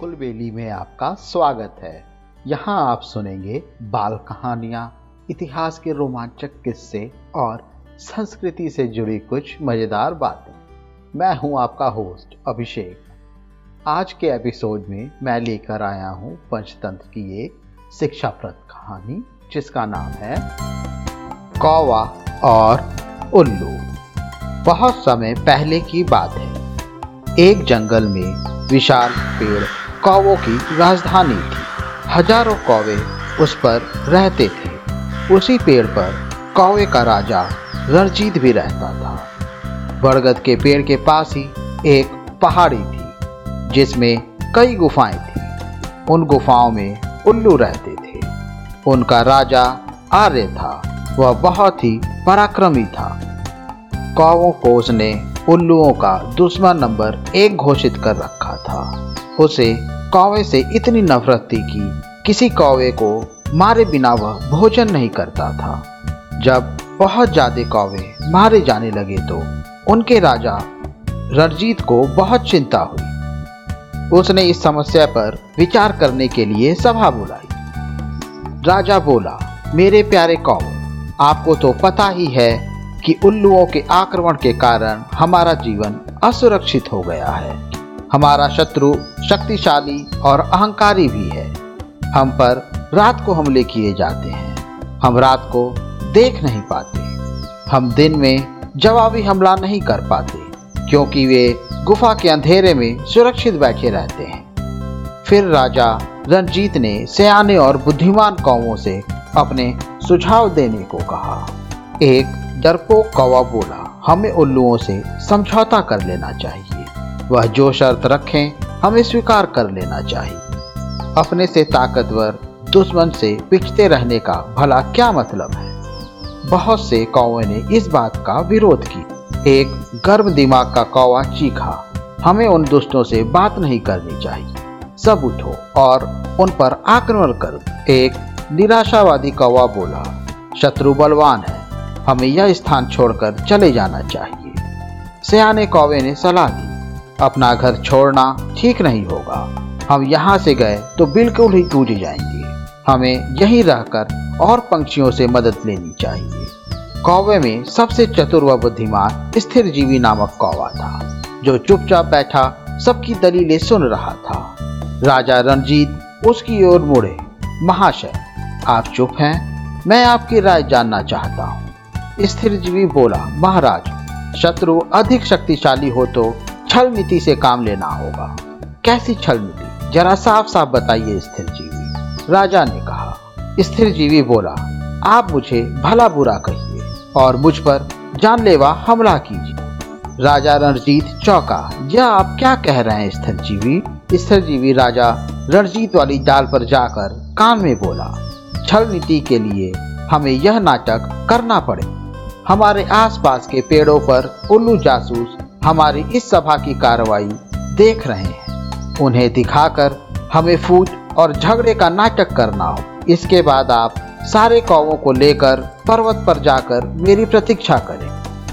कुलबेली में आपका स्वागत है। यहाँ आप सुनेंगे बाल कहानियाँ, इतिहास के रोमांचक किस्से और संस्कृति से जुड़ी कुछ मज़ेदार बातें। मैं हूँ आपका होस्ट अभिषेक। आज के एपिसोड में मैं लेकर आया हूँ पंचतंत्र की एक शिक्षाप्रद कहानी, जिसका नाम है कौवा और उल्लू। बहुत समय पहले की बात है। एक जंगल में विशाल पेड़ कौवों की राजधानी थी। हज़ारों कौवे उस पर रहते थे। उसी पेड़ पर कौवे का राजा रणजीत भी रहता था। बरगद के पेड़ के पास ही एक पहाड़ी थी, जिसमें कई गुफाएँ थी। उन गुफाओं में उल्लू रहते थे। उनका राजा आर्य था। वह बहुत ही पराक्रमी था। कौवों को उसने उल्लुओं का दुश्मन नंबर एक घोषित कर रखा था। उसे कौवे से इतनी नफरत थी कि किसी कौवे को मारे बिना वह भोजन नहीं करता था। जब बहुत ज़्यादा कौवे मारे जाने लगे तो उनके राजा रणजीत को बहुत चिंता हुई। उसने इस समस्या पर विचार करने के लिए सभा बुलाई। राजा बोला, मेरे प्यारे कौवे, आपको तो पता ही है कि उल्लुओं के आक्रमण के कारण हमारा जीवन असुरक्षित हो गया है। हमारा शत्रु शक्तिशाली और अहंकारी भी है। हम पर रात को हमले किए जाते हैं। हम रात को देख नहीं पाते। हम दिन में जवाबी हमला नहीं कर पाते, क्योंकि वे गुफा के अंधेरे में सुरक्षित बैठे रहते हैं। फिर राजा रणजीत ने सयाने और बुद्धिमान कौवों से अपने सुझाव देने को कहा। एक डरपोक कौवा बोला, हमें उल्लुओं से समझौता कर लेना चाहिए। वह जो शर्त रखें, हमें स्वीकार कर लेना चाहिए। अपने से ताकतवर, दुश्मन से पिछते रहने का भला क्या मतलब है? बहुत से कौवे ने इस बात का विरोध की एक गर्म दिमाग का कौवा चीखा, हमें उन दुष्टों से बात नहीं करनी चाहिए। सब उठो और उन पर आक्रमण करो। एक निराशावादी कौवा बोला, शत्रु बलवान है, हमें यह स्थान छोड़कर चले जाना चाहिए। सियाने कौवे ने सलाह दी अपना घर छोड़ना ठीक नहीं होगा। हम यहाँ से गए तो बिल्कुल ही टूट जाएँगे। हमें यहीं रहकर और पंक्षियों से मदद लेनी चाहिए। कौवे में सबसे चतुर व बुद्धिमान स्थिर जीवी नामक कौवा था, जो चुपचाप बैठा सबकी दलीलें सुन रहा था। राजा रणजीत उसकी ओर मुड़े। महाशय, आप चुप हैं? मैं आपकी राय जानना चाहता हूँ। स्थिर जीवी बोला, महाराज, शत्रु अधिक शक्तिशाली हो तो छल नीति से काम लेना होगा। कैसी छल नीति जरा साफ़ साफ़ बताइए, स्थिर जीवी। राजा ने कहा। स्थिर जीवी बोला, आप मुझे भला बुरा कहिए और मुझ पर जानलेवा हमला कीजिए। राजा रणजीत चौका यह आप क्या कह रहे हैं, स्थिर जीवी? स्थिर जीवी राजा रणजीत वाली डाल पर जाकर कान में बोला, छल नीति के लिए हमें यह नाटक करना पड़े। हमारे आसपास के पेड़ों पर उल्लू जासूस हमारी इस सभा की कार्रवाई देख रहे हैं। उन्हें दिखाकर हमें फूट और झगड़े का नाटक करना हो। इसके बाद आप सारे कौवों को लेकर पर्वत पर जाकर मेरी प्रतीक्षा करें।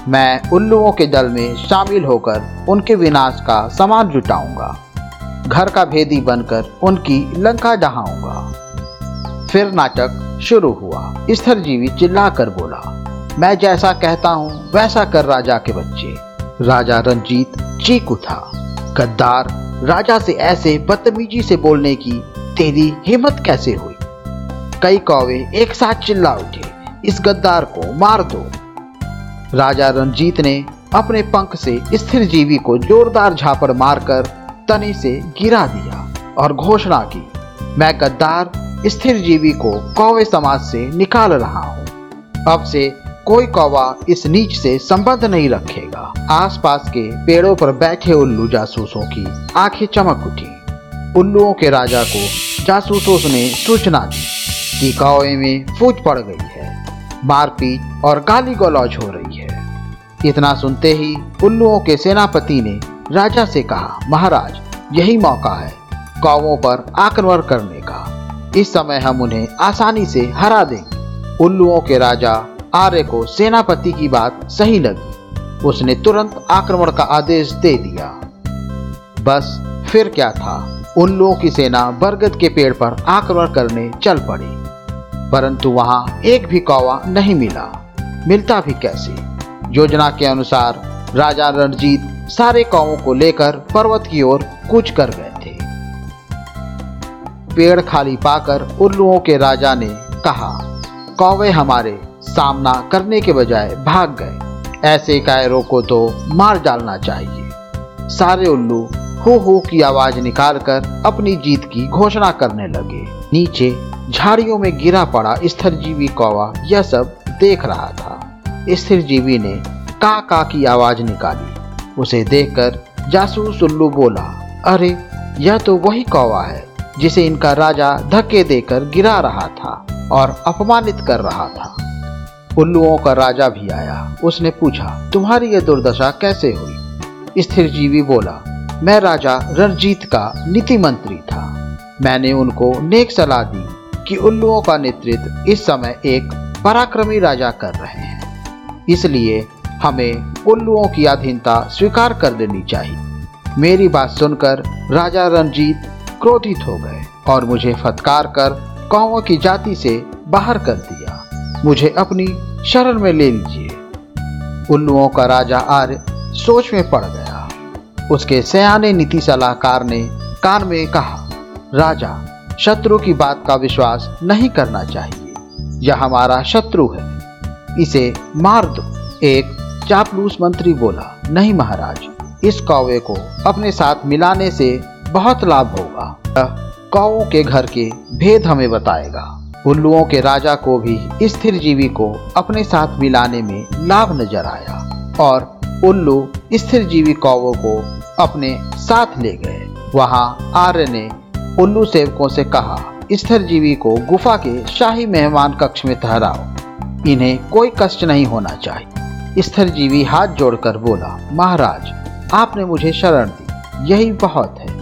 मैं उल्लुओं के दल में शामिल होकर उनके विनाश का सामान जुटाऊँगा। घर का भेदी बनकर उनकी लंका डहाऊँगा। फिर नाटक शुरू हुआ। स्थर जीवी चिल्लाकर बोला, मैं जैसा कहता हूँ, वैसा कर राजा के बच्चे। राजा रंजीत चीकू था। गद्दार राजा से ऐसे बदतमीजी से बोलने की तेरी हिम्मत कैसे हुई? कई कौवे एक साथ चिल्ला उठे, इस गद्दार को मार दो। राजा रंजीत ने अपने पंख से स्थिर जीवी को जोरदार झापड़ मारकर तने से गिरा दिया और घोषणा की, मैं गद्दार स्थिर जीवी को कौवे समाज से निकाल रहा हूँ। अब से कोई कौवा इस नीच से संबंध नहीं रखेगा। आसपास के पेड़ों पर बैठे उल्लू जासूसों की आँखें चमक उठी। उल्लुओं के राजा को जासूसों ने सूचना दी कि कौवे में फूट पड़ गई है, मारपीट और गाली गलौज हो रही है। इतना सुनते ही उल्लुओं के सेनापति ने राजा से कहा, महाराज, यही मौका है कौवों पर आक्रमण करने का। इस समय हम उन्हें आसानी से हरा देंगे। उल्लुओं के राजा आर्य को सेनापति की बात सही लगी। उसने तुरंत आक्रमण का आदेश दे दिया। बस फिर क्या था? उल्लुओं की सेना बरगद के पेड़ पर आक्रमण करने चल पड़ी। परंतु वहाँ एक भी कौवा नहीं मिला। मिलता भी कैसे? योजना के अनुसार राजा रणजीत सारे कौवों को लेकर पर्वत की ओर कूच कर गए थे। पेड़ खाली पाकर उल्लुओं के राजा ने कहा, कौवे हमारे सामना करने के बजाय भाग गए। ऐसे कायरों को तो मार डालना चाहिए। सारे उल्लू हो हो की आवाज़ निकालकर अपनी जीत की घोषणा करने लगे। नीचे झाड़ियों में गिरा पड़ा स्थिरजीवी कौवा यह सब देख रहा था। स्थिरजीवी ने का का की आवाज़ निकाली। उसे देखकर जासूस उल्लू बोला, अरे, यह तो वही कौवा है जिसे इनका राजा धक्के देकर गिरा रहा था और अपमानित कर रहा था। उल्लुओं का राजा भी आया। उसने पूछा, तुम्हारी यह दुर्दशा कैसे हुई? स्थिर जीवी बोला, मैं राजा रणजीत का नीति मंत्री था। मैंने उनको नेक सलाह दी कि उल्लुओं का नेतृत्व इस समय एक पराक्रमी राजा कर रहे हैं। इसलिए हमें उल्लुओं की अधीनता स्वीकार कर लेनी चाहिए। मेरी बात सुनकर राजा रणजीत क्रोधित हो गए और मुझे फटकार कर कौवों की जाति से बाहर कर दिया। मुझे अपनी शरण में ले लीजिए। उल्लुओं का राजा आर्य सोच में पड़ गया। उसके सयाने नीति सलाहकार ने कान में कहा, राजा, शत्रु की बात का विश्वास नहीं करना चाहिए। यह हमारा शत्रु है। इसे मार दो। एक चापलूस मंत्री बोला, नहीं महाराज, इस कौवे को अपने साथ मिलाने से बहुत लाभ होगा। कौओं के घर के भेद हमें बताएगा। उल्लुओं के राजा को भी स्थिर जीवी को अपने साथ मिलाने में लाभ नज़र आया और उल्लू स्थिर जीवी कौवों को अपने साथ ले गए। वहाँ आर्य ने उल्लू सेवकों से कहा, स्थिर जीवी को गुफा के शाही मेहमान कक्ष में ठहराओ। इन्हें कोई कष्ट नहीं होना चाहिए। स्थिर जीवी हाथ जोड़कर बोला, महाराज, आपने मुझे शरण दी। यही बहुत है।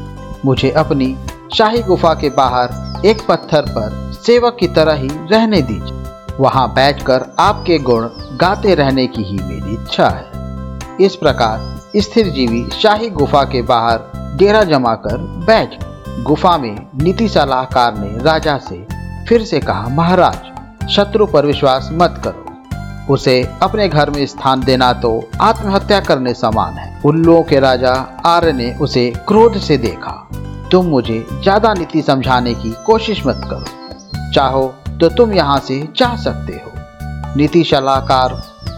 मुझे अपनी शाही गुफा के बाहर एक पत्थर पर सेवक की तरह ही रहने दीजिए। वहाँ बैठकर आपके गुण गाते रहने की ही मेरी इच्छा है। इस प्रकार स्थिर जीवी शाही गुफा के बाहर डेरा जमा कर बैठ। गुफा में नीति सलाहकार ने राजा से फिर से कहा, महाराज, शत्रु पर विश्वास मत करो। उसे अपने घर में स्थान देना तो आत्महत्या करने समान है। उल्लुओं के राजा आर्य ने उसे क्रोध से देखा। तुम मुझे ज़्यादा नीति समझाने की कोशिश मत करो। चाहो तो तुम यहाँ से जा सकते हो। नीति सलाहकार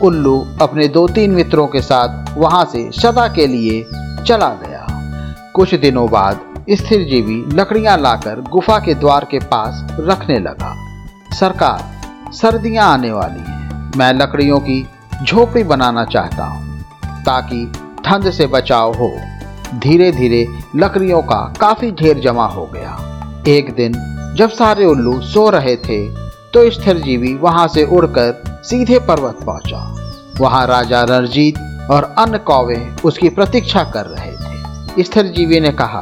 उल्लू अपने दो तीन मित्रों के साथ वहाँ से सदा के लिए चला गया। कुछ दिनों बाद स्थिर जीवी लकड़ियाँ लाकर गुफा के द्वार के पास रखने लगा। सरकार, सर्दियाँ आने वाली हैं। मैं लकड़ियों की झोपड़ी बनाना चाहता हूँ, ताकि ठंड से बचाव हो। धीरे धीरे लकड़ियों का काफ़ी ढेर जमा हो गया। एक दिन, जब सारे उल्लू सो रहे थे तो स्थिर जीवी वहाँ से उड़कर सीधे पर्वत पहुँचा। वहाँ राजा रणजीत और अन्य कौवे उसकी प्रतीक्षा कर रहे थे। स्थिर जीवी ने कहा,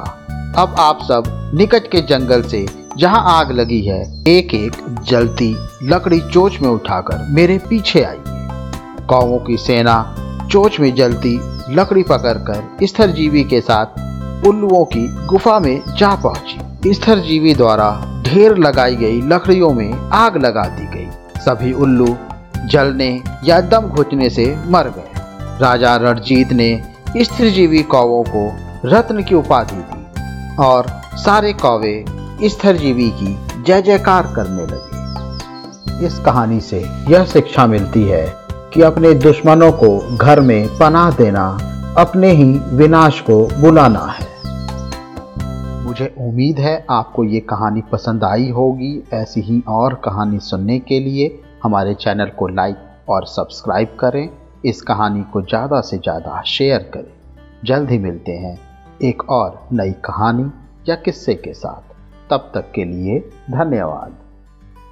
अब आप सब निकट के जंगल से जहाँ आग लगी है एक एक जलती लकड़ी चोच में उठाकर मेरे पीछे आई कौवों की सेना चोच में जलती लकड़ी पकड़कर स्थरजीवी के साथ उल्लुओं की गुफा में जा पहुँची। स्थरजीवी द्वारा ढेर लगाई गई लकड़ियों में आग लगा दी गई। सभी उल्लू जलने या दम घुटने से मर गए। राजा रणजीत ने स्थिरजीवी कौवों को रत्न की उपाधि दी और सारे कौवे स्थरजीवी की जय जयकार करने लगे। इस कहानी से यह शिक्षा मिलती है कि अपने दुश्मनों को घर में पनाह देना, अपने ही विनाश को बुलाना है। मुझे उम्मीद है आपको ये कहानी पसंद आई होगी। ऐसी ही और कहानी सुनने के लिए हमारे चैनल को लाइक और सब्सक्राइब करें। इस कहानी को ज़्यादा से ज़्यादा शेयर करें। जल्द ही मिलते हैं एक और नई कहानी या किस्से के साथ। तब तक के लिए धन्यवाद।